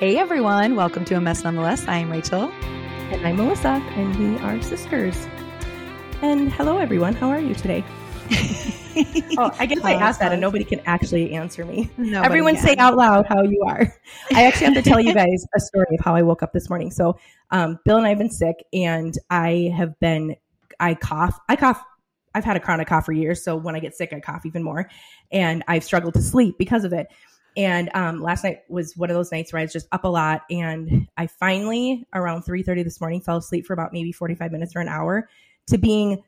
Hey everyone, welcome to A Mess Nonetheless. I am Rachel. And I'm Melissa, and we are sisters. And hello, everyone. How are you today? oh, I guess I asked that, and nobody can actually answer me. Nobody Everyone can. say out loud how you are. I actually have to tell you guys a story of how I woke up this morning. So, um, Bill and I have been sick, and I have been, I cough. I cough. I've had a chronic cough for years. So when I get sick, I cough even more. And I've struggled to sleep because of it. And um, last night was one of those nights where I was just up a lot, and I finally, around three thirty this morning, fell asleep for about maybe forty five minutes or an hour, to being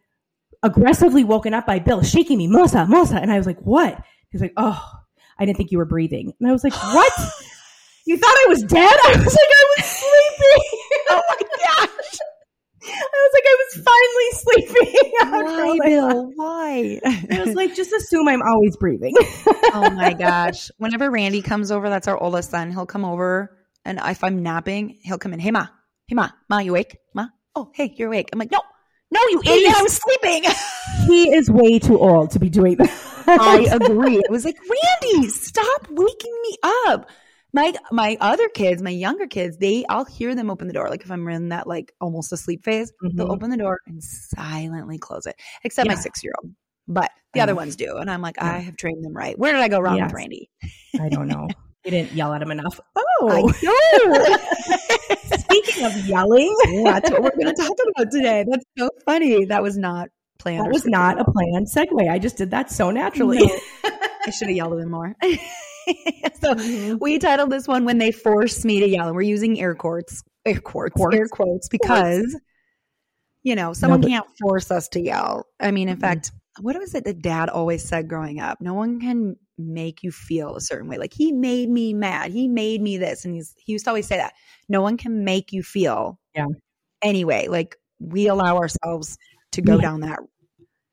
aggressively woken up by Bill shaking me, Mosa, Mosa, and I was like, "What?" He's like, "Oh, I didn't think you were breathing," and I was like, "What? you thought I was dead?" I was like, "I was sleeping." oh my gosh! I was like, I was finally sleeping. Why, Bill? Why? I was like, just assume I'm always breathing. oh my gosh. Whenever Randy comes over, that's our oldest son, he'll come over and if I'm napping, he'll come in. Hey ma, hey ma, ma, you awake? Ma? Oh, hey, you're awake. I'm like, no, no, you idiot, I was sleeping. he is way too old to be doing that. I agree. I was like, Randy, stop waking me up. My my other kids, my younger kids, they I'll hear them open the door. Like if I'm in that like almost asleep phase, they'll Mhm. open the door and silently close it. Except my six year old. But the I other ones do. And I'm like, Yeah. I have trained them right. Where did I go wrong Yes. with Randy? I don't know. You didn't yell at him enough. Oh, speaking of yelling, That's what we're gonna talk about today. That's so funny. That was not planned. that was not a planned segue. I just did that so naturally. No. I should have yelled at him more. so Mhm. we titled this one "When They Force Me to Yell," and we're using air quotes, air quotes, Quotes. air quotes, because you know someone but- can't force us to yell. I mean, in Mhm. fact, what was it that Dad always said growing up? No one can make you feel a certain way. Like he made me mad. He made me this, and he's he used to always say that. No one can make you feel. Yeah. Anyway, like we allow ourselves to go Yeah. down that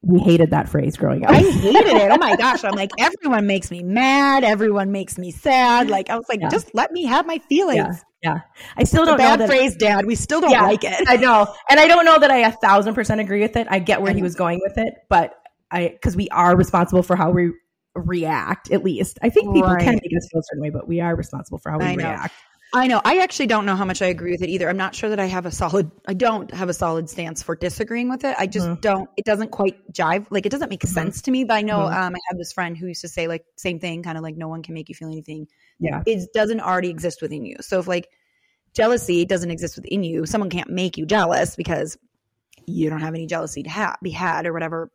We hated that phrase growing up. I hated it. Oh my gosh. I'm like, everyone makes me mad. Everyone makes me sad. Like, I was like, Yeah. just let me have my feelings. Yeah. yeah, I still It's don't know bad that. phrase, Dad. We still don't Yeah. like it. I know, and I don't know that I a thousand percent agree with it. I get where I he was going with it, but I because we are responsible for how we react. At least I think people can Right. make us feel a certain way, but we are responsible for how we react. I know. I actually don't know how much I agree with it either. I'm not sure that I have a solid, I don't have a solid stance for disagreeing with it. I just Mhm. don't, it doesn't quite jive. Like, it doesn't make Mhm. sense to me. But I know Mhm. um, I have this friend who used to say, like, same thing, kind of like, no one can make you feel anything. Yeah, It doesn't already exist within you. So if like jealousy doesn't exist within you, someone can't make you jealous because you don't have any jealousy to ha- be had or whatever.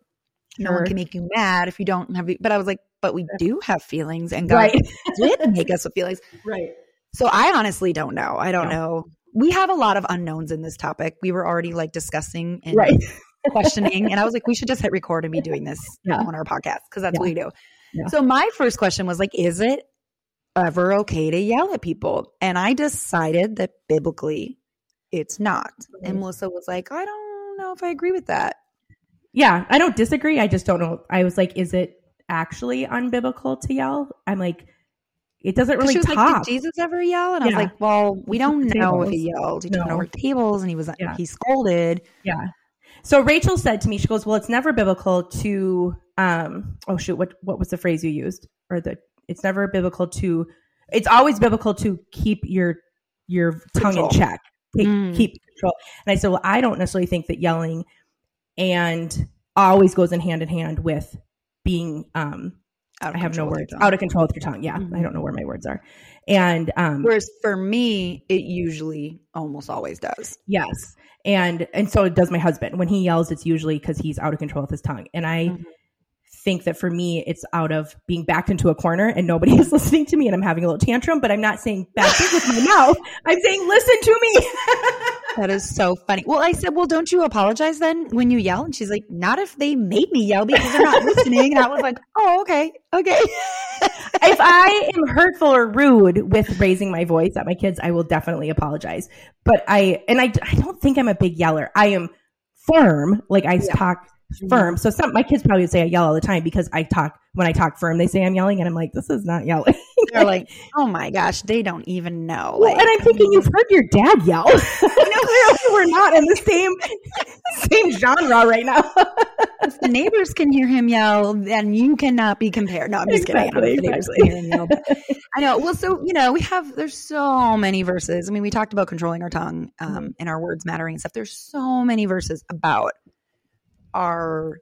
No one can make you mad if you don't have. But I was like, but we do have feelings, and God right, did make us with feelings. right. So I honestly don't know. I don't No. know. We have a lot of unknowns in this topic. We were already like discussing and Right. questioning, and I was like, we should just hit record and be doing this Yeah. on our podcast because that's Yeah. what we do. Yeah. So my first question was like, is it ever okay to yell at people? And I decided that biblically, it's not. And Mhm. Melissa was like, I don't know if I agree with that. Yeah, I don't disagree. I just don't know. I was like, is it actually unbiblical to yell? I'm like, it doesn't really she was like, did Jesus ever yell? And I was like, well, we don't know if he yelled. He No. over tables and he was Yeah. he scolded. Yeah. So Rachel said to me, she goes, "Well, it's never biblical to um oh shoot, what what was the phrase you used? Or the it's never biblical to it's always biblical to keep your your tongue Control. in check. Take, Mm. Keep control." And I said, "Well, I don't necessarily think that yelling and always goes in hand in hand with being um I have no words. Out of control with your tongue. Yeah. Mhm. I don't know where my words are. And um Whereas for me, it usually almost always does. Yes. And and so it does my husband. When he yells, it's usually because he's out of control with his tongue. And I Mhm. think that for me, it's out of being backed into a corner and nobody is listening to me and I'm having a little tantrum, but I'm not saying things with my mouth. I'm saying listen to me. That is so funny. Well, I said, well, don't you apologize then when you yell? And she's like, not if they made me yell because they're not listening. And I was like, oh, okay, okay. if I am hurtful or rude with raising my voice at my kids, I will definitely apologize. But I, and I, I don't think I'm a big yeller. I am firm. Like I Yeah. talk mm-hmm. firm. So some, my kids probably would say I yell all the time because I talk, when I talk firm, they say I'm yelling and I'm like, this is not yelling. They're like, oh my gosh, they don't even know. Well, Like, and I'm thinking you've heard your dad yell. Clearly, we're not in the same same genre right now. if the neighbors can hear him yell, then you cannot be compared. No, I'm just kidding. I know the neighbors Exactly, can hear him yell, I know. Well, so you know, we have there's so many verses. I mean, we talked about controlling our tongue um, and our words mattering and stuff. There's so many verses about our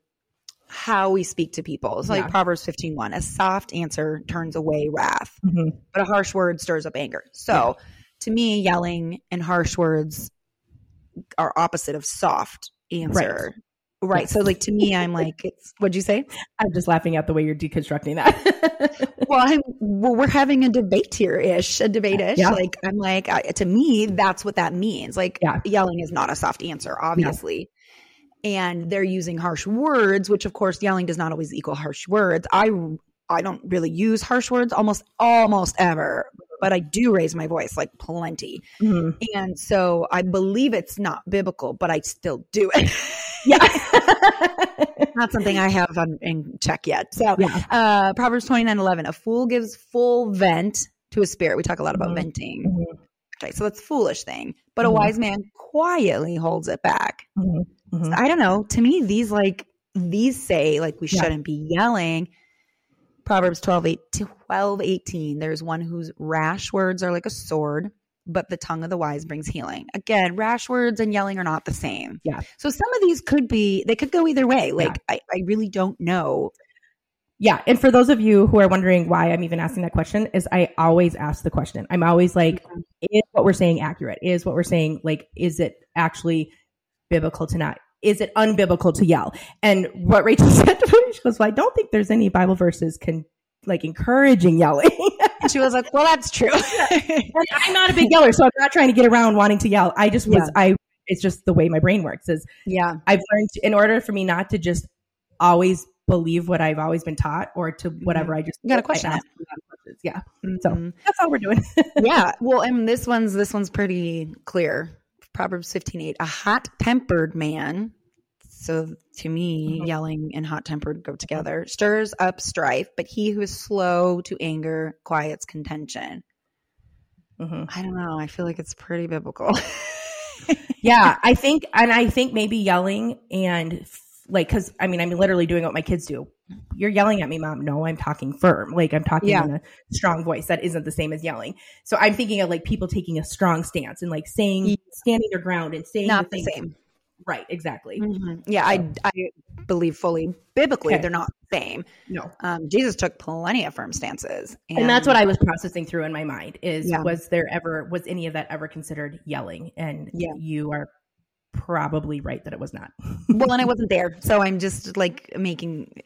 how we speak to people. It's like Yeah. Proverbs 15:1. A soft answer turns away wrath, Mhm. but a harsh word stirs up anger. So, to me, yelling and harsh words are opposite of soft answer. Right. Yes. So, like to me, I'm like, it's what'd you say? I'm just laughing at the way you're deconstructing that. Well, I'm, well, we're having a debate here ish, a debate ish. Yeah. Like, I'm like, I, to me, that's what that means. Like, Yeah. yelling is not a soft answer, obviously. And they're using harsh words, which of course, yelling does not always equal harsh words. I, I don't really use harsh words almost, almost ever, but I do raise my voice like plenty. Mhm. And so I believe it's not biblical, but I still do it. Yeah. not something I have on, in check yet. So, yeah. uh, Proverbs twenty nine eleven. A fool gives full vent to his spirit. We talk a lot about Mhm. venting. Mhm. Okay, so that's a foolish thing. But a Mhm. wise man quietly holds it back. Mhm. Mhm. I don't know. To me, these like these say like we Yeah. shouldn't be yelling. Proverbs 12, 8, 12, 18. There's one whose rash words are like a sword, but the tongue of the wise brings healing. Again, rash words and yelling are not the same. Yeah. So some of these could be, they could go either way. Like, I, I really don't know. Yeah, and for those of you who are wondering why I'm even asking that question, is I always ask the question. I'm always like, is what we're saying accurate? Is what we're saying like, is it actually biblical to not? Is it unbiblical to yell? And what Rachel said to me, she goes, "Well, I don't think there's any Bible verses can like encouraging yelling." And she was like, well, that's true. And I'm not a big yeller, so I'm not trying to get around wanting to yell. I just was, Yeah. I. It's just the way my brain works. Is yeah. I've learned to, in order for me not to just always believe what I've always been taught or to whatever I just Mm-hmm. You got a question ask a lot of. Yeah. So Mhm. that's all we're doing. yeah. Well, and this one's this one's pretty clear. Proverbs fifteen eight. A hot tempered man. So to me, Mhm. yelling and hot tempered go together. Stirs up strife, but he who is slow to anger quiets contention. Mhm. I don't know. I feel like it's pretty biblical. Yeah, I think, and I think maybe yelling and like, because I mean, I'm literally doing what my kids do. You're yelling at me, mom. No, I'm talking firm. Like I'm talking Yeah. in a strong voice. That isn't the same as yelling. So I'm thinking of like people taking a strong stance and like saying, Yeah. standing their ground and saying Not the things- same. Right. Exactly. Mhm. Yeah, I I believe fully biblically Okay. they're not the same. No. Um, Jesus took plenty of firm stances, and that's what I was processing through in my mind is Yeah. was there ever was any of that ever considered yelling and Yeah. you are probably right that it was not well, and I wasn't there, so I'm just like making.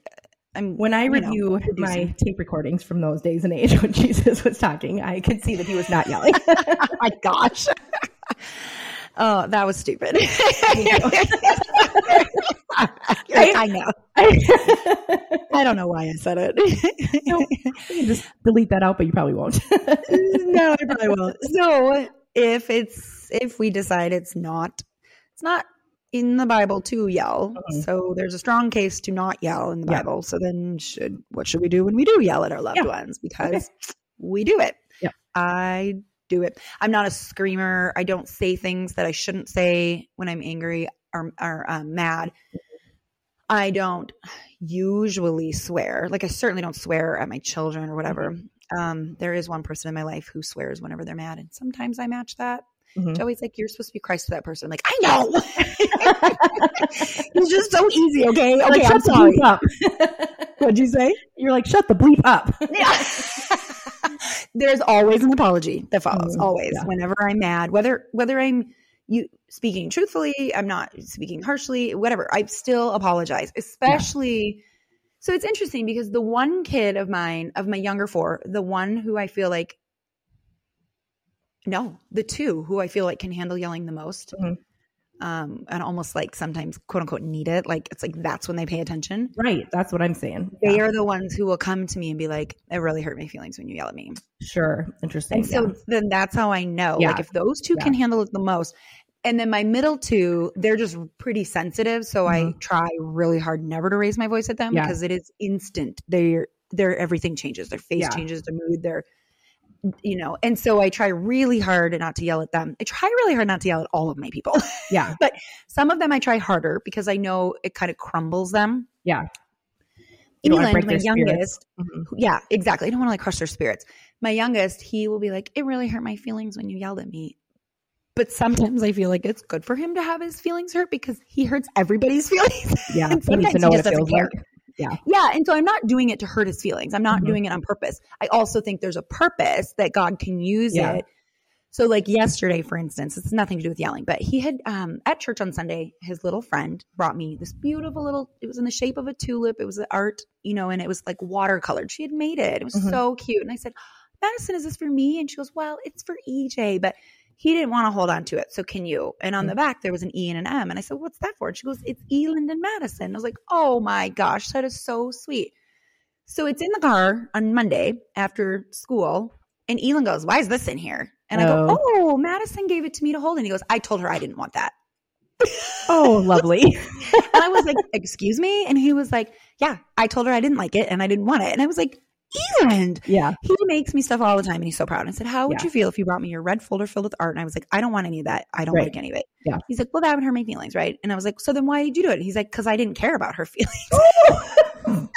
I'm when i you know, review my tape recordings from those days and age when jesus was talking i can see that he was not yelling oh my gosh. Oh, that was stupid. Right? I know. I don't know why I said it. You can just delete that out but you probably won't no, I probably won't. So if it's if we decide it's not it's not in the Bible to yell, so there's a strong case to not yell in the Yeah. Bible. So then should what should we do when we do yell at our loved Yeah. ones? Because we do it. Yeah. I do it. I'm not a screamer. I don't say things that I shouldn't say when I'm angry or, or um, mad. I don't usually swear. Like I certainly don't swear at my children or whatever. Um, there is one person in my life who swears whenever they're mad, and sometimes I match that. Mhm. Joey's like, "You're supposed to be Christ to that person." I'm like, "I know." it's just so easy. Okay, okay. like I'm sorry. up What'd you say? you're like shut the bleep up Yeah. There's always an apology that follows. Mhm. Always, Yeah. whenever I'm mad, whether whether I'm you speaking truthfully, I'm not speaking harshly, whatever. I still apologize, especially. So it's interesting because the one kid of mine, of my younger four, the one who I feel like, no, the two who I feel like can handle yelling the most, Mhm. um, and almost like sometimes quote unquote need it. Like it's like that's when they pay attention right that's what i'm saying they Yeah. are the ones who will come to me and be like, "It really hurt my feelings when you yell at me." sure interesting And so then that's how I know. Yeah. Like if those two Yeah. can handle it the most, and then my middle two, they're just pretty sensitive. So I Mhm. try really hard never to raise my voice at them Yeah. because it is instant. They're they're everything changes. Their face Yeah. changes. Their mood. Their you know, and so I try really hard not to yell at them. I try really hard not to yell at all of my people. Yeah. But some of them I try harder because I know it kind of crumbles them. Yeah. Elon, my youngest, Mhm. yeah, exactly. I don't want to like crush their spirits. My youngest, he will be like, "It really hurt my feelings when you yelled at me." But sometimes I feel like it's good for him to have his feelings hurt because he hurts everybody's feelings. Yeah. And You to sometimes know he what it just doesn't care. like. Yeah, Yeah. and so I'm not doing it to hurt his feelings. I'm not Mhm. doing it on purpose. I also think there's a purpose that God can use Yeah. it. So like yesterday, for instance, it's nothing to do with yelling, but he had um, at church on Sunday, his little friend brought me this beautiful little. It was in the shape of a tulip. It was the art, you know, and it was like watercolored. She had made it. It was Mhm. so cute. And I said, Madison, is this for me? And she goes, Well, it's for EJ, but he didn't want to hold on to it. So can you? And on the mm. back there was an E and an M. And I said, What's that for? And she goes, It's Elon and Madison. I was like, Oh my gosh, that is so sweet. So it's in the car on Monday after school. And Elon goes, Why is this in here? And I go, Oh. Oh, Madison gave it to me to hold. And he goes, I told her I didn't want that. Oh, lovely. And I was like, Excuse me? And he was like, Yeah, I told her I didn't like it and I didn't want it. And I was like, Elon, yeah. he makes me stuff all the time and he's so proud. And I said, How would Yeah. you feel if you brought me your red folder filled with art? And I was like, I don't want any of that. I don't Right. like any of it. Yeah. He's like, Well, that would hurt my feelings, right? And I was like, So then why did you do it? And he's like, Because I didn't care about her feelings.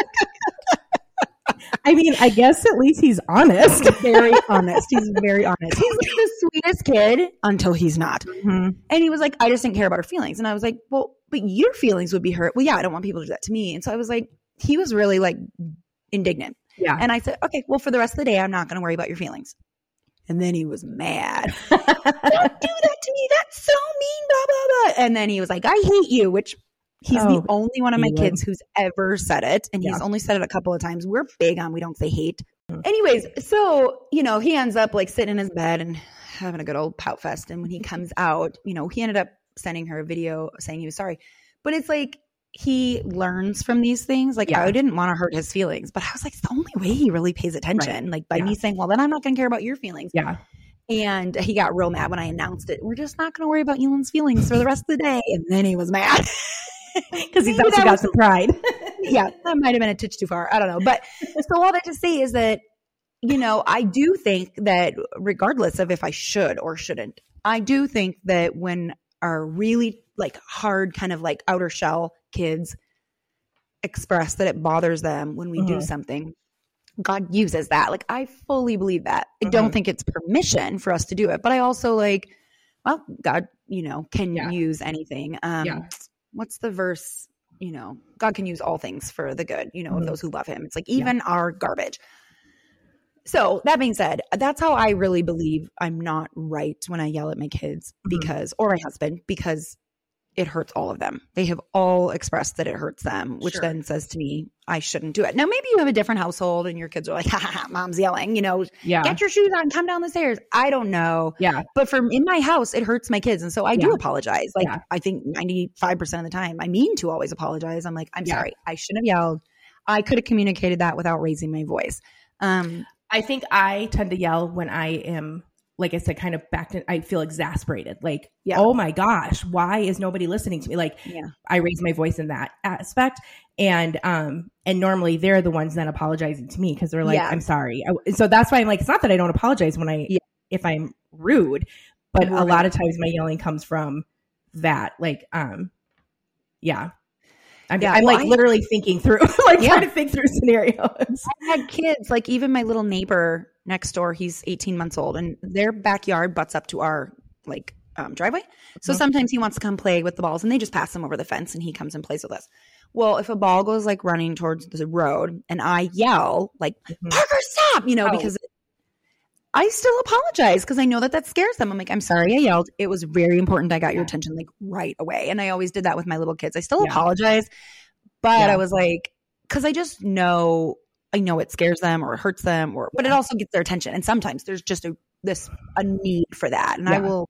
I mean, I guess at least he's honest. very honest. He's very honest. He's like the sweetest kid until he's not. Mhm. And he was like, I just didn't care about her feelings. And I was like, Well, but your feelings would be hurt. Well, yeah, I don't want people to do that to me. And so I was like, he was really like indignant. Yeah. And I said, Okay, well, for the rest of the day, I'm not going to worry about your feelings. And then he was mad. Don't do that to me. That's so mean, blah, blah, blah. And then he was like, I hate you, which he's Oh, the only one of my kids who's ever said it. And he's only said it a couple of times. We're big on we don't say hate. Mhm. Anyways, so, you know, he ends up like sitting in his bed and having a good old pout fest. And when he comes out, you know, he ended up sending her a video saying he was sorry. But it's like, he learns from these things. Like, Yeah. I didn't want to hurt his feelings, but I was like, it's the only way he really pays attention. Like, by Yeah. me saying, well, then I'm not going to care about your feelings. yeah. And he got real mad when I announced it. We're just not going to worry about Elon's feelings for the rest of the day. And then he was mad. Because he's Maybe also that got some pride. yeah, that might have been a titch too far. I don't know. But so all that to say is that, you know, I do think that regardless of if I should or shouldn't, I do think that when our really like hard kind of like outer shell kids express that it bothers them when we do Mhm. something, God uses that. Like I fully believe that. I don't Mhm. think it's permission for us to do it, but I also like, well, God, you know, can Yeah. use anything. Um, Yeah. What's the verse? You know, God can use all things for the good. You know, Mhm. of those who love Him. It's like Yeah. even our garbage. So that being said, that's how I really believe I'm not right when I yell at my kids Mhm. because, or my husband, because it hurts all of them. They have all expressed that it hurts them, which Sure. then says to me, I shouldn't do it. Now, maybe you have a different household and your kids are like, ha ha, ha mom's yelling, you know, Yeah. get your shoes on, come down the stairs. I don't know. Yeah. But for in my house, it hurts my kids. And so I do apologize. Like Yeah. I think 95% of the time, I mean to always apologize. I'm like, I'm Yeah. sorry. I shouldn't have yelled. I could have communicated that without raising my voice. Um, I think I tend to yell when I am, like I said, kind of back in, I feel exasperated. Like, Yeah. oh my gosh, why is nobody listening to me? Like, Yeah. I raise my voice in that aspect. And, um, and normally they're the ones then apologizing to me because they're like, Yeah. I'm sorry. I, so that's why I'm like, it's not that I don't apologize when I, if I'm rude, but a lot of times my yelling comes from that. Like, um, yeah. I'm, Yeah, I'm well, like I- literally thinking through, like Yeah. trying to think through scenarios. I had kids, like even my little neighbor next door, he's 18 months old, and their backyard butts up to our like um, driveway. So Mhm. sometimes he wants to come play with the balls, and they just pass him over the fence, and he comes and plays with us. Well, if a ball goes like running towards the road, and I yell like Mhm. Parker, stop! You know, Oh. because I still apologize because I know that that scares them. I'm like, I'm sorry I yelled. It was very important. I got your attention like right away. And I always did that with my little kids. I still Yeah. apologize, but Yeah. I was like, because I just know, I know it scares them or hurts them, or but it also gets their attention. And sometimes there's just a this a need for that, and I will.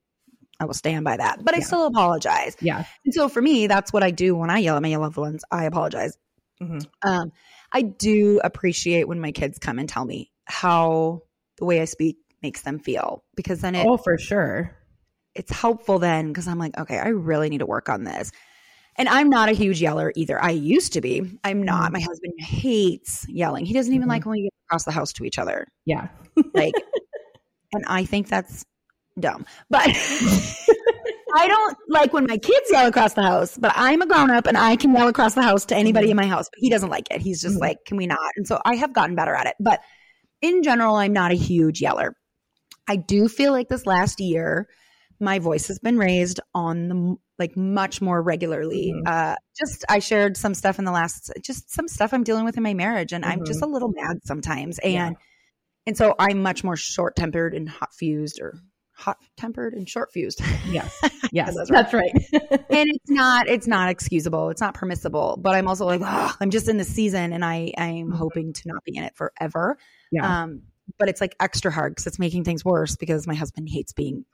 I will stand by that, but I still apologize. Yeah. And so for me, that's what I do when I yell at my loved ones. I apologize. Mhm. Um, I do appreciate when my kids come and tell me how the way I speak makes them feel because then it, Oh, for sure. it's helpful then because I'm like, okay, I really need to work on this. And I'm not a huge yeller either. I used to be. I'm not. Mhm. My husband hates yelling. He doesn't even Mhm. like when we get across the house to each other. Yeah. Like and I think that's dumb. But I don't like when my kids yell across the house, but I'm a grown up and I can yell across the house to anybody in my house. But he doesn't like it. He's just Mhm. like, can we not? And so I have gotten better at it. But in general, I'm not a huge yeller. I do feel like this last year, my voice has been raised on the like much more regularly. Mhm. Uh, just I shared some stuff in the last, just some stuff I'm dealing with in my marriage, and I'm just Mhm. a little mad sometimes, Yeah. and and so I'm much more short tempered and hot fused, or hot tempered and short fused. Yes. Yes. That's That's right. and it's not it's not excusable it's not permissible but i'm also like "Ugh, i'm just in the season and i i'm Mhm. hoping to not be in it forever Yeah. um but it's like extra hard because it's making things worse because my husband hates being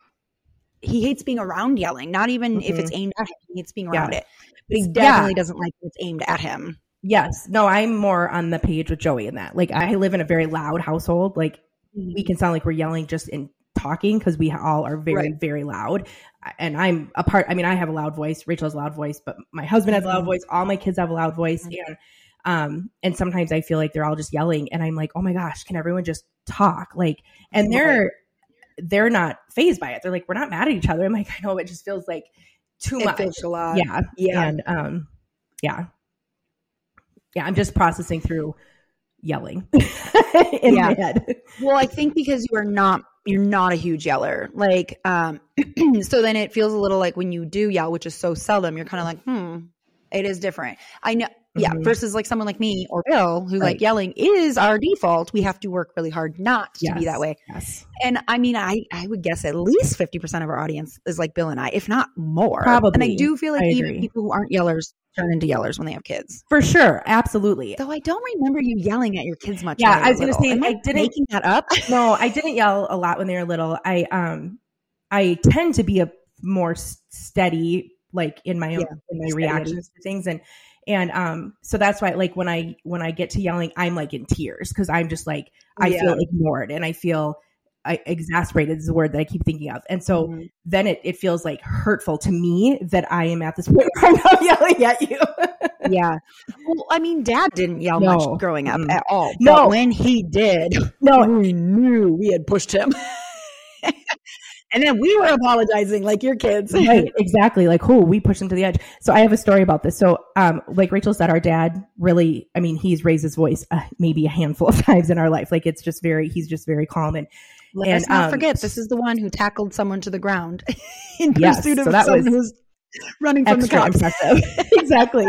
he hates being around yelling not even if it's aimed at him he hates being around Yeah. it but he Yeah. definitely doesn't like it's aimed at him Yes. No, I'm more on the page with Joey in that. Like, I live in a very loud household. Like, we can sound like we're yelling just in talking because we all are very, Right. very loud. And I'm a part, I mean, I have a loud voice. Rachel has a loud voice, but my husband has a loud Mhm. voice. All my kids have a loud voice. Mhm. And, um, and sometimes I feel like they're all just yelling and I'm like, oh my gosh, can everyone just talk? Like, and they're, they're not phased by it. They're like, we're not mad at each other. I'm like, I know it just feels like too it much. feels a lot Yeah. yeah And um yeah. Yeah, I'm just processing through yelling in Yeah. my head. Well, I think because you are not you're not a huge yeller. Like um so then it feels a little like when you do yell, which is so seldom, you're kind of like, "Hmm, it is different." I know yeah, Mhm. versus like someone like me or Bill who Right. like yelling is our default. We have to work really hard not to be that way. Yes. And I mean, I I would guess at least 50% of our audience is like Bill and I, if not more. Probably. And I do feel like I even agree. people who aren't yellers turn into yellers when they have kids. For sure. Absolutely. Though I don't remember you yelling at your kids much. Yeah, I was gonna say, Am I didn't- making that up. No, I didn't yell a lot when they were little. I um I tend to be a more steady like in my own Yeah, in my reactions to things and and um so that's why like when I when I get to yelling I'm like in tears cuz I'm just like I Yeah. feel ignored and I feel I, exasperated is the word that I keep thinking of. And so Mhm. then it, it feels like hurtful to me that I am at this point where I'm not yelling at you. yeah. Well, I mean, Dad didn't yell No. much growing up Mm-mm. at all. No. But when he did, no, we knew we had pushed him. and then we were apologizing like your kids. right exactly like who we push them to the edge. So i have a story about this. So um like rachel said our dad really i mean he's raised his voice uh, maybe a handful of times in our life. Like it's just very he's just very calm and Let And, us not um, forget, this is the one who tackled someone to the ground in Yes, pursuit of so someone was who's running from the cops. exactly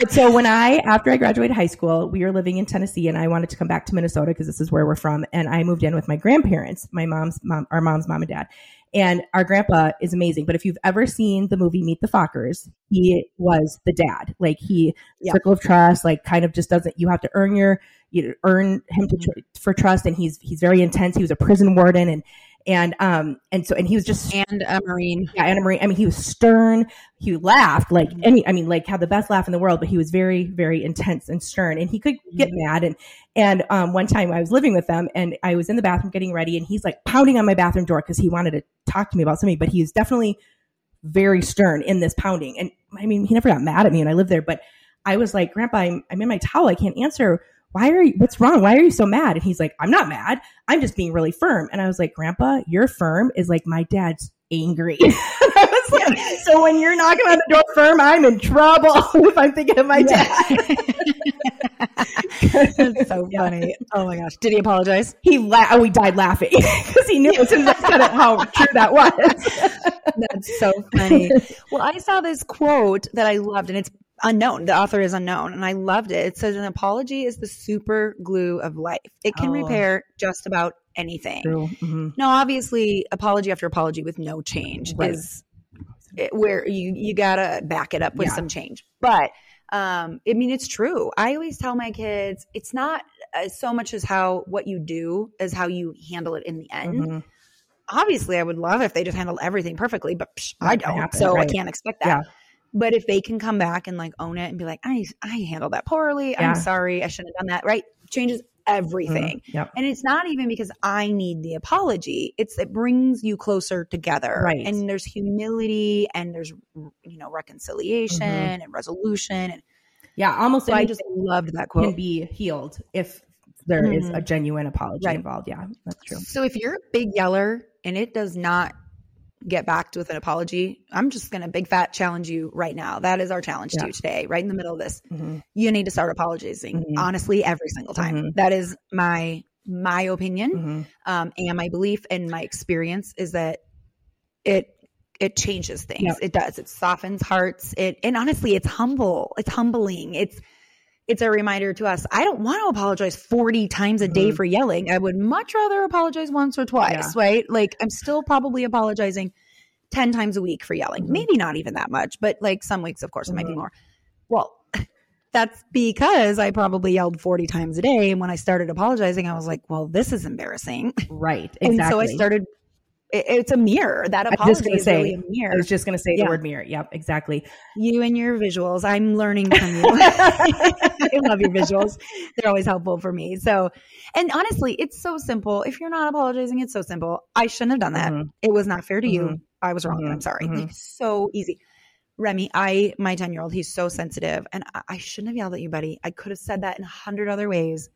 but so when i after i graduated high school we were living in tennessee and i wanted to come back to minnesota because this is where we're from and i moved in with my grandparents my mom's mom our mom's mom and dad. And our grandpa is amazing but if you've ever seen the movie meet the fockers he was the dad. Like he Yeah. circle of trust like kind of just doesn't you have to earn your you earn him to mm-hmm. tr- for trust and he's he's very intense. He was a prison warden and and um and so and he was just And a Marine. yeah, and a marine I mean, he was stern. He laughed like any. I mean, like had the best laugh in the world, but he was very, very intense and stern. And he could get mad. And and um, one time I was living with them, and I was in the bathroom getting ready, and he's like pounding on my bathroom door because he wanted to talk to me about something. But he's definitely very stern in this pounding. And I mean, he never got mad at me, and I lived there. But I was like, Grandpa, I'm, I'm in my towel. I can't answer. Why are you? What's wrong? Why are you so mad? And he's like, I'm not mad. I'm just being really firm. And I was like, Grandpa, your firm is like my dad's angry. I was like, so when you're knocking on the door firm, I'm in trouble if I'm thinking of my dad. That's so funny. Oh my gosh. Did he apologize? He la- oh, he died laughing because he knew as soon as I said it how true that was. That's so funny. well, I saw this quote that I loved, and it's unknown. The author is unknown, and I loved it. It says, An apology is the super glue of life, it can Oh. repair just about anything. Mhm. Now, obviously, apology after apology with no change Right. is it, where you you gotta back it up with Yeah. some change. But um, I mean, it's true. I always tell my kids it's not uh, so much as how what you do as how you handle it in the end. Mhm. Obviously, I would love if they just handled everything perfectly, but psh, I don't, happen, so right. I can't expect that. Yeah. But if they can come back and like own it and be like, I I handled that poorly. Yeah. I'm sorry. I shouldn't have done that. Right? Changes everything. Mhm. Yep. And it's not even because I need the apology. It's it brings you closer together. Right. And there's humility and there's you know reconciliation Mhm. and resolution. And Yeah. Almost so I just loved that quote. can be healed if there is Mhm. a genuine apology Right. involved. Yeah, that's true. So if you're a big yeller and it does not get backed with an apology, I'm just going to big fat challenge you right now. That is our challenge to you today, right in the middle of this. Mhm. You need to start apologizing Mhm. honestly every single time. Mhm. That is my my opinion Mhm. um, and my belief and my experience is that it it changes things. It does. It softens hearts. It and honestly, it's humble. It's humbling. It's it's a reminder to us. I don't want to apologize 40 times a day Mhm. for yelling. I would much rather apologize once or twice, right? Like I'm still probably apologizing 10 times a week for yelling. Mhm. Maybe not even that much, but like some weeks, of course, it might be Mhm. more. Well, that's because I probably yelled 40 times a day. And when I started apologizing, I was like, well, this is embarrassing. Right. Exactly. And so I started, it- it's a mirror. That apology gonna is say, really a mirror. I was just going to say Yeah. the word mirror. Yep, exactly. you and your visuals. I'm learning from you. I love your visuals. They're always helpful for me. So, and honestly, it's so simple. If you're not apologizing, it's so simple. I shouldn't have done that. Mhm. It was not fair to you. Mhm. I was wrong. Mhm. I'm sorry. Mhm. Like, so easy. Remy, I, my 10 year old, he's so sensitive and I, I shouldn't have yelled at you, buddy. I could have said that in a hundred other ways.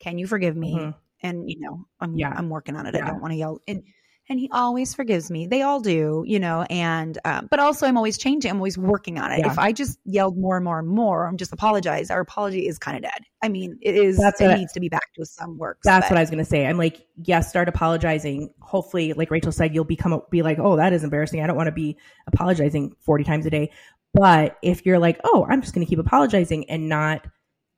Can you forgive me? Mhm. And, you know, I'm, Yeah. I'm working on it. Yeah. I don't want to yell. And, and he always forgives me. They all do, you know, and, um, but also I'm always changing. I'm always working on it. Yeah. If I just yelled more and more and more, I'm just apologize. Our apology is kind of dead. I mean, it is, That's it I- needs to be backed with some work. That's what I was going to say. I'm like, yes, start apologizing. Hopefully, like Rachel said, you'll become be like, oh, that is embarrassing. I don't want to be apologizing 40 times a day. But if you're like, oh, I'm just going to keep apologizing and not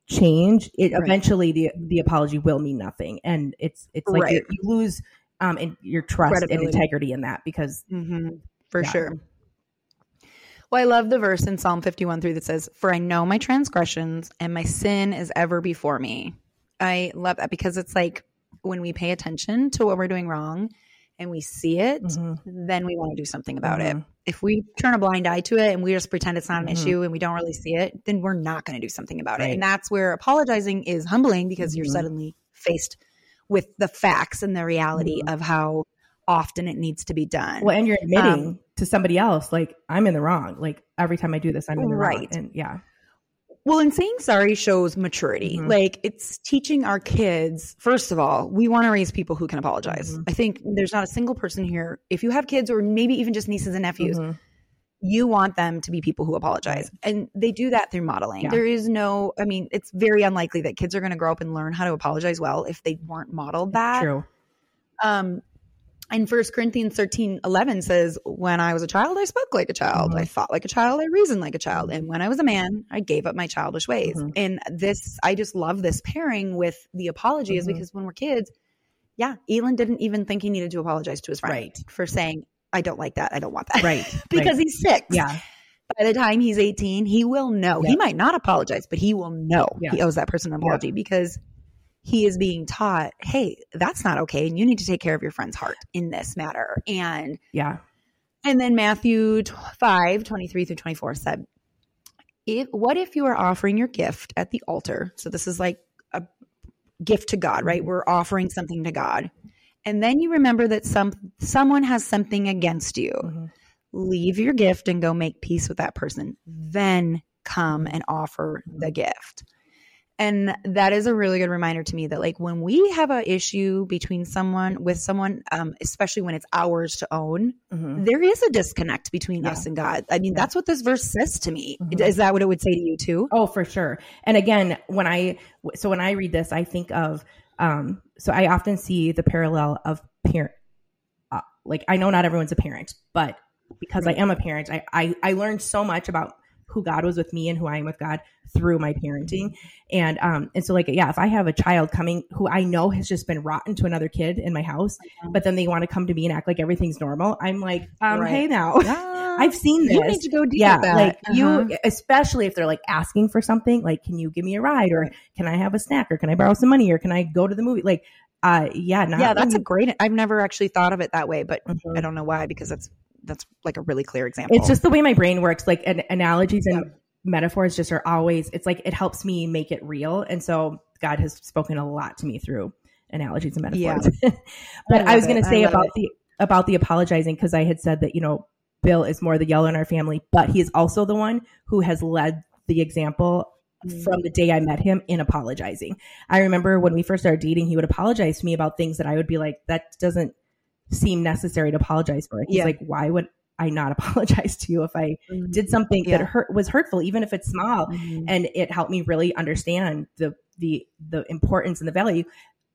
change, it Right. eventually the the apology will mean nothing, and it's it's like Right. you lose um in your trust and integrity in that because hmm for Yeah. sure. Well, I love the verse in Psalm 51 3 that says, For I know my transgressions and my sin is ever before me. I love that because it's like when we pay attention to what we're doing wrong and we see it, Mhm. then we want to do something about it. Mhm. If we turn a blind eye to it and we just pretend it's not an Mhm. issue and we don't really see it, then we're not going to do something about it. And that's where apologizing is humbling because you're Mhm. suddenly faced with the facts and the reality Mhm. of how often it needs to be done. well, and you're admitting Um, to somebody else like I'm in the wrong. Like every time I do this, I'm in the wrong. Right. And yeah, Well, and saying sorry shows maturity. Mhm. Like it's teaching our kids, first of all, we want to raise people who can apologize. Mhm. I think there's not a single person here, if you have kids or maybe even just nieces and nephews, Mhm. You want them to be people who apologize. And they do that through modeling. Yeah. There is no, I mean, it's very unlikely that kids are going to grow up and learn how to apologize well if they weren't modeled that. true. Um, and First Corinthians 13, 11 says, When I was a child, I spoke like a child. Mhm. I thought like a child. I reasoned like a child. And when I was a man, I gave up my childish ways. Mhm. And this, I just love this pairing with the apology is Mhm. because when we're kids, yeah, Elon didn't even think he needed to apologize to his friend Right. for saying, I don't like that. I don't want that. Right. because right. he's six. yeah, By the time he's 18, he will know. He might not apologize, but he will know Yeah. he owes that person an Yeah. apology because he is being taught, hey, that's not okay. And you need to take care of your friend's heart in this matter. And yeah. and then Matthew 5, 23 through 24 said, if, What if you are offering your gift at the altar? So this is like a gift to God, right? Mm-hmm. We're offering something to God. And then you remember that some someone has something against you. Mhm. Leave your gift and go make peace with that person. Then come and offer the gift. And that is a really good reminder to me that like when we have an issue between someone with someone, um, especially when it's ours to own, Mhm. there is a disconnect between Yeah. us and God. I mean, Yeah. that's what this verse says to me. Mhm. Is that what it would say to you too? Oh, for sure. And again, when I so when I read this, I think of um so I often see the parallel of parent uh, like I know not everyone's a parent, but because Right. I am a parent, I, I I learned so much about who God was with me and who I am with God through my parenting. And um and so like yeah, if I have a child coming who I know has just been rotten to another kid in my house, Mhm. but then they want to come to me and act like everything's normal, I'm like, um, Right. hey now. I've seen this. you need to go deep yeah, with that. like Uh-huh. you, especially if they're like asking for something, like, can you give me a ride, or can I have a snack, or can I borrow some money, or can I go to the movie? Like, uh, yeah, not yeah, that's a great. I've never actually thought of it that way, but Mhm. I don't know why because that's that's like a really clear example. It's just the way my brain works. Like, an, analogies and metaphors just are always. It's like it helps me make it real, and so God has spoken a lot to me through analogies and metaphors. but I, love was going to say about it. the about the apologizing because I had said that you know Bill is more the yeller in our family, but he is also the one who has led the example Mm. from the day I met him in apologizing. I remember when we first started dating, he would apologize to me about things that I would be like, that doesn't seem necessary to apologize for. He's Yeah. like, why would I not apologize to you if I did something Yeah. that hurt was hurtful, even if it's small? Mhm. And it helped me really understand the the the importance and the value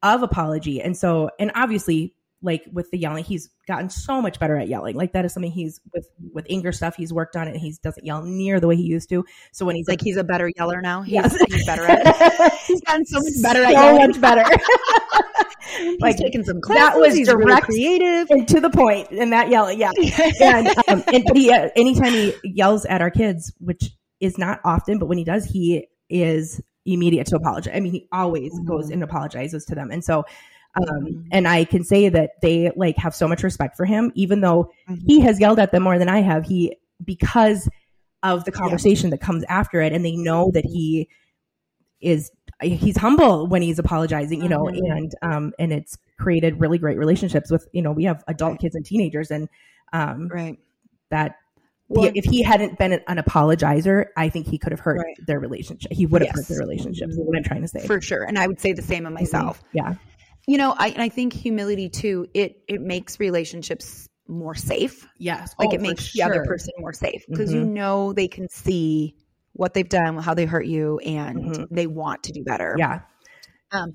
of apology. And so, and obviously, like with the yelling, he's gotten so much better at yelling. Like that is something he's with with anger stuff. He's worked on it. and He doesn't yell near the way he used to. So when he's Like he's a better yeller now. He's, Yes. he's better at it. He's gotten so much better at so yelling. much better. He's like taken some classes. that was he's really direct creative. and to the point and that yelling, yeah. and um, and but he uh, anytime he yells at our kids, which is not often, but when he does, he is immediate to apologize. I mean, he always goes and apologizes to them, and so. Um, and I can say that they like have so much respect for him, even though Mhm. he has yelled at them more than I have. He because of the conversation that comes after it, and they know that he is he's humble when he's apologizing, you know, Mhm. and um and it's created really great relationships with you know we have adult kids and teenagers, and um Right. that Well, if he hadn't been an apologizer, I think he could have hurt Right. their relationship. He would have Yes. hurt their relationship. Is what I'm trying to say. for sure. And I would say the same of myself. Yeah. You know, I and I think humility too. It it makes relationships more safe. Yes. Like Oh, it makes the other person more safe because you Mhm. know they can see what they've done, how they hurt you, and Mhm. they want to do better. Yeah. Um,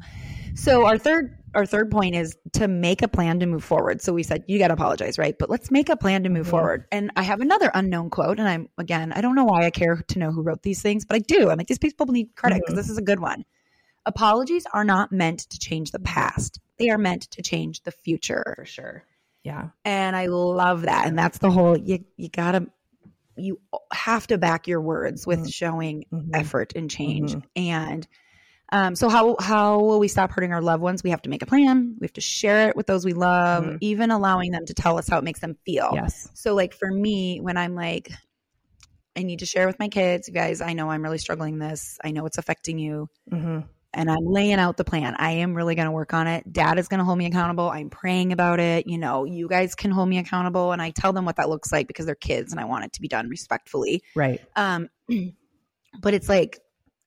so our third our third point is to make a plan to move forward. So we said you got to apologize, right? But let's make a plan to move Mhm. forward. And I have another unknown quote, and I'm again, I don't know why I care to know who wrote these things, but I do. I'm like these people need credit because Mhm. this is a good one. Apologies are not meant to change the past; they are meant to change the future. For sure. Yeah. And I love that. And that's the whole you you gotta you have to back your words with Mhm. showing Mhm. effort and change. Mhm. And um, so how how will we stop hurting our loved ones? We have to make a plan. We have to share it with those we love, Mhm. even allowing them to tell us how it makes them feel. Yes. So like for me, when I'm like, I need to share with my kids, you guys, I know I'm really struggling this. I know it's affecting you. And I'm laying out the plan. I am really going to work on it. Dad is going to hold me accountable. I'm praying about it. You know, you guys can hold me accountable. And I tell them what that looks like because they're kids and I want it to be done respectfully. Right. Um, but it's like,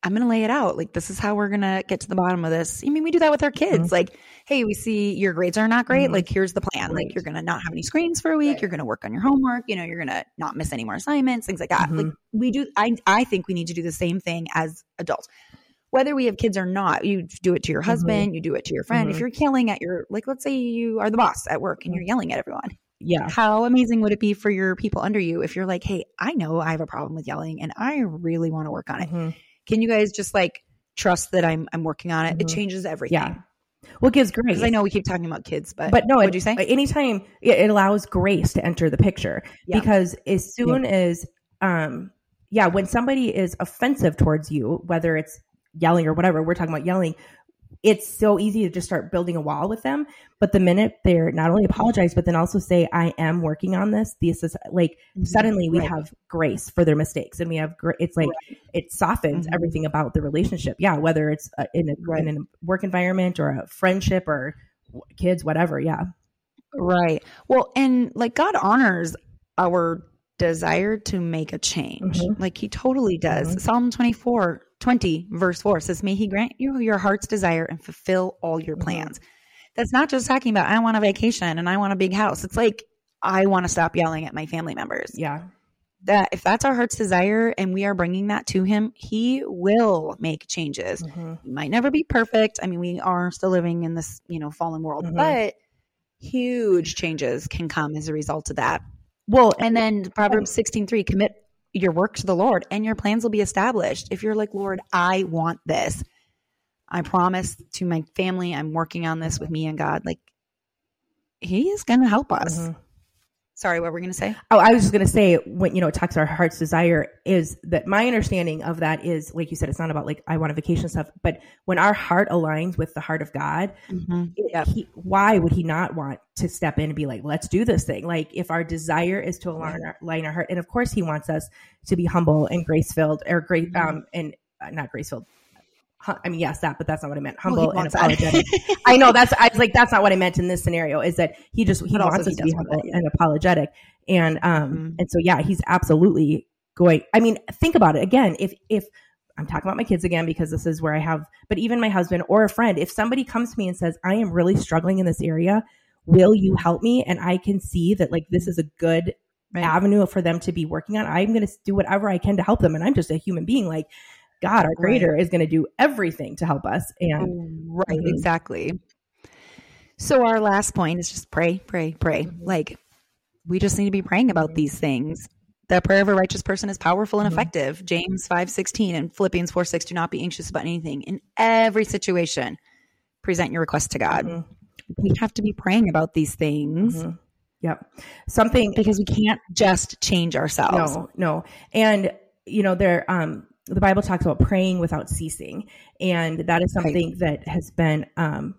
I'm going to lay it out. Like, this is how we're going to get to the bottom of this. I mean, we do that with our kids. Mhm. Like, hey, we see your grades are not great. Mhm. Like, here's the plan. Right. Like, you're going to not have any screens for a week. Right. You're going to work on your homework. You know, you're going to not miss any more assignments, things like that. Mhm. Like, we do, I, I think we need to do the same thing as adults. Whether we have kids or not, you do it to your husband, you do it to your friend. If Mhm. you're yelling at your, like, let's say you are the boss at work and you're yelling at everyone Yeah. how amazing would it be for your people under you if you're like, hey, I know I have a problem with yelling and I really want to work on it. Mhm. Can you guys just like trust that I'm I'm working on it? It Mhm. changes everything. Yeah. Well, it gives grace. Because I know we keep talking about kids, but but no, what'd you say? Anytime it, it allows grace to enter the picture Yeah. because as soon as, um, yeah, when somebody is offensive towards you, whether it's yelling or whatever, we're talking about yelling. It's so easy to just start building a wall with them. But the minute they're not only apologize, but then also say, I am working on this, this is like suddenly we Right. have grace for their mistakes and we have gr- it's like it softens Mhm. everything about the relationship yeah whether it's uh, in, a, Right. in a work environment or a friendship or kids whatever yeah Right. Well, and like God honors our desire to make a change. Mhm. Like he totally does. Mhm. Psalm 24, 20, verse 4 says, May he grant you your heart's desire and fulfill all your Mhm. plans. That's not just talking about I want a vacation and I want a big house. It's like I want to stop yelling at my family members. yeah That if that's our heart's desire and we are bringing that to him, he will make changes. Mhm. It might never be perfect. I mean, we are still living in this, you know, fallen world, Mhm. but huge changes can come as a result of that. well And then Proverbs 16:3 commit your work to the Lord and your plans will be established. If you're like, "Lord, I want this. I promise to my family I'm working on this with me and God." Like he is going to help us. Mhm. Sorry, what were we going to say? oh i was just going to say when you know it talks our heart's desire is that my understanding of that is like you said it's not about like i want a vacation stuff but when our heart aligns with the heart of god Yep. he, why would he not want to step in and be like, let's do this thing? Like, if our desire is to align our, align our heart, and of course, he wants us to be humble and grace filled, or great, Mhm. um, and uh, not grace filled. I mean, yes, that, but that's not what I meant. Well, Humble and apologetic. I know that's. I was like, that's not what I meant in this scenario. Is that he just he But wants us to be humble and apologetic, and um, Mhm. and so yeah, he's absolutely going. I mean, think about it again. If if I'm talking about my kids again because this is where I have, but even my husband or a friend, if somebody comes to me and says, I am really struggling in this area, will you help me? And I can see that like this is a good right. avenue for them to be working on. I'm going to do whatever I can to help them. And I'm just a human being. Like, God, our creator, right. is going to do everything to help us. And right, mm-hmm. exactly. So our last point is just pray, pray, pray. Mm-hmm. Like we just need to be praying about these things. The prayer of a righteous person is powerful and mm-hmm. effective. James 5 16 and Philippians 4 6. Do not be anxious about anything. In every situation, present your request to God. Mm-hmm. We have to be praying about these things. Mm-hmm. Yep. Something because we can't just change ourselves. No, no. And you know, there um the Bible talks about praying without ceasing. And that is something right. that has been um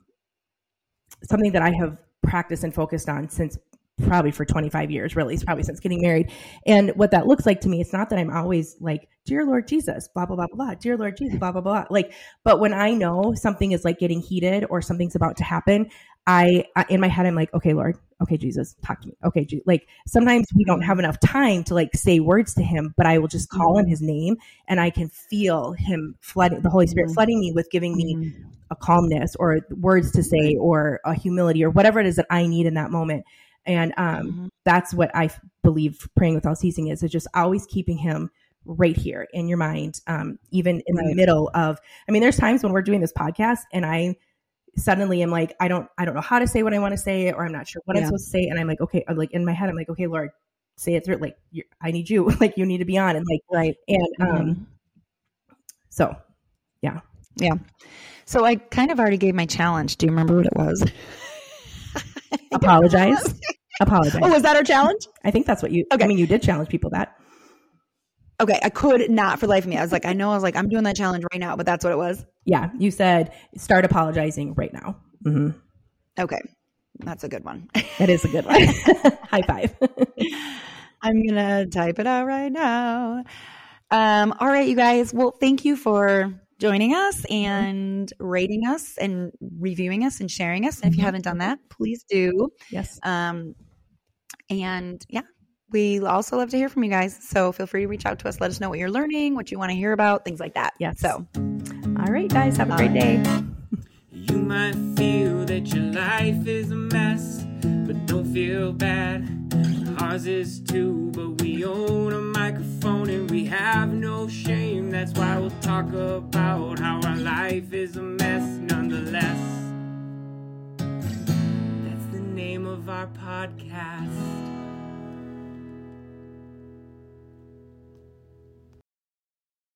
something that I have practiced and focused on since probably for 25 years, really. It's probably since getting married. And what that looks like to me, it's not that I'm always like, Dear Lord Jesus, blah, blah, blah, blah. Dear Lord Jesus, blah, blah, blah. Like, but when I know something is like getting heated or something's about to happen, I in my head, I'm like, okay, Lord, okay, Jesus, talk to me. Okay, Je-. like sometimes we don't have enough time to like say words to him, but I will just call on his name and I can feel him flooding, the Holy Spirit mm-hmm. flooding me with giving me mm-hmm. a calmness or words to say or a humility or whatever it is that I need in that moment. And um, mm-hmm. that's what I believe praying without ceasing is, is just always keeping him right here in your mind, um, even in right. the middle of, I mean, there's times when we're doing this podcast and I suddenly am like, I don't, I don't know how to say what I want to say, or I'm not sure what yeah. I'm supposed to say. And I'm like, okay, I'm like in my head, I'm like, okay, Lord, say it through. Like, I need you, like you need to be on. And like, right. And, um, mm-hmm. so yeah. Yeah. So I kind of already gave my challenge. Do you remember what it was? Apologize. Apologize. Oh, was that our challenge? I think that's what you. Okay. I mean, you did challenge people that. Okay, I could not for life of me. I was like, I know, I was like, I'm doing that challenge right now, but that's what it was. Yeah, you said start apologizing right now. Mm-hmm. Okay, that's a good one. That is a good one. High five. I'm gonna type it out right now. Um, all right, you guys. Well, thank you for joining us and rating us and reviewing us and sharing us. And if you mm-hmm. haven't done that, please do. Yes. Um, and yeah, we also love to hear from you guys. So feel free to reach out to us. Let us know what you're learning, what you want to hear about, things like that. Yeah. So, all right, guys, have a great day. You might feel that your life is a mess, but don't feel bad. Ours is too, but we own a microphone and we have no shame. That's why we'll talk about how our life is a mess nonetheless. That's the name of our podcast.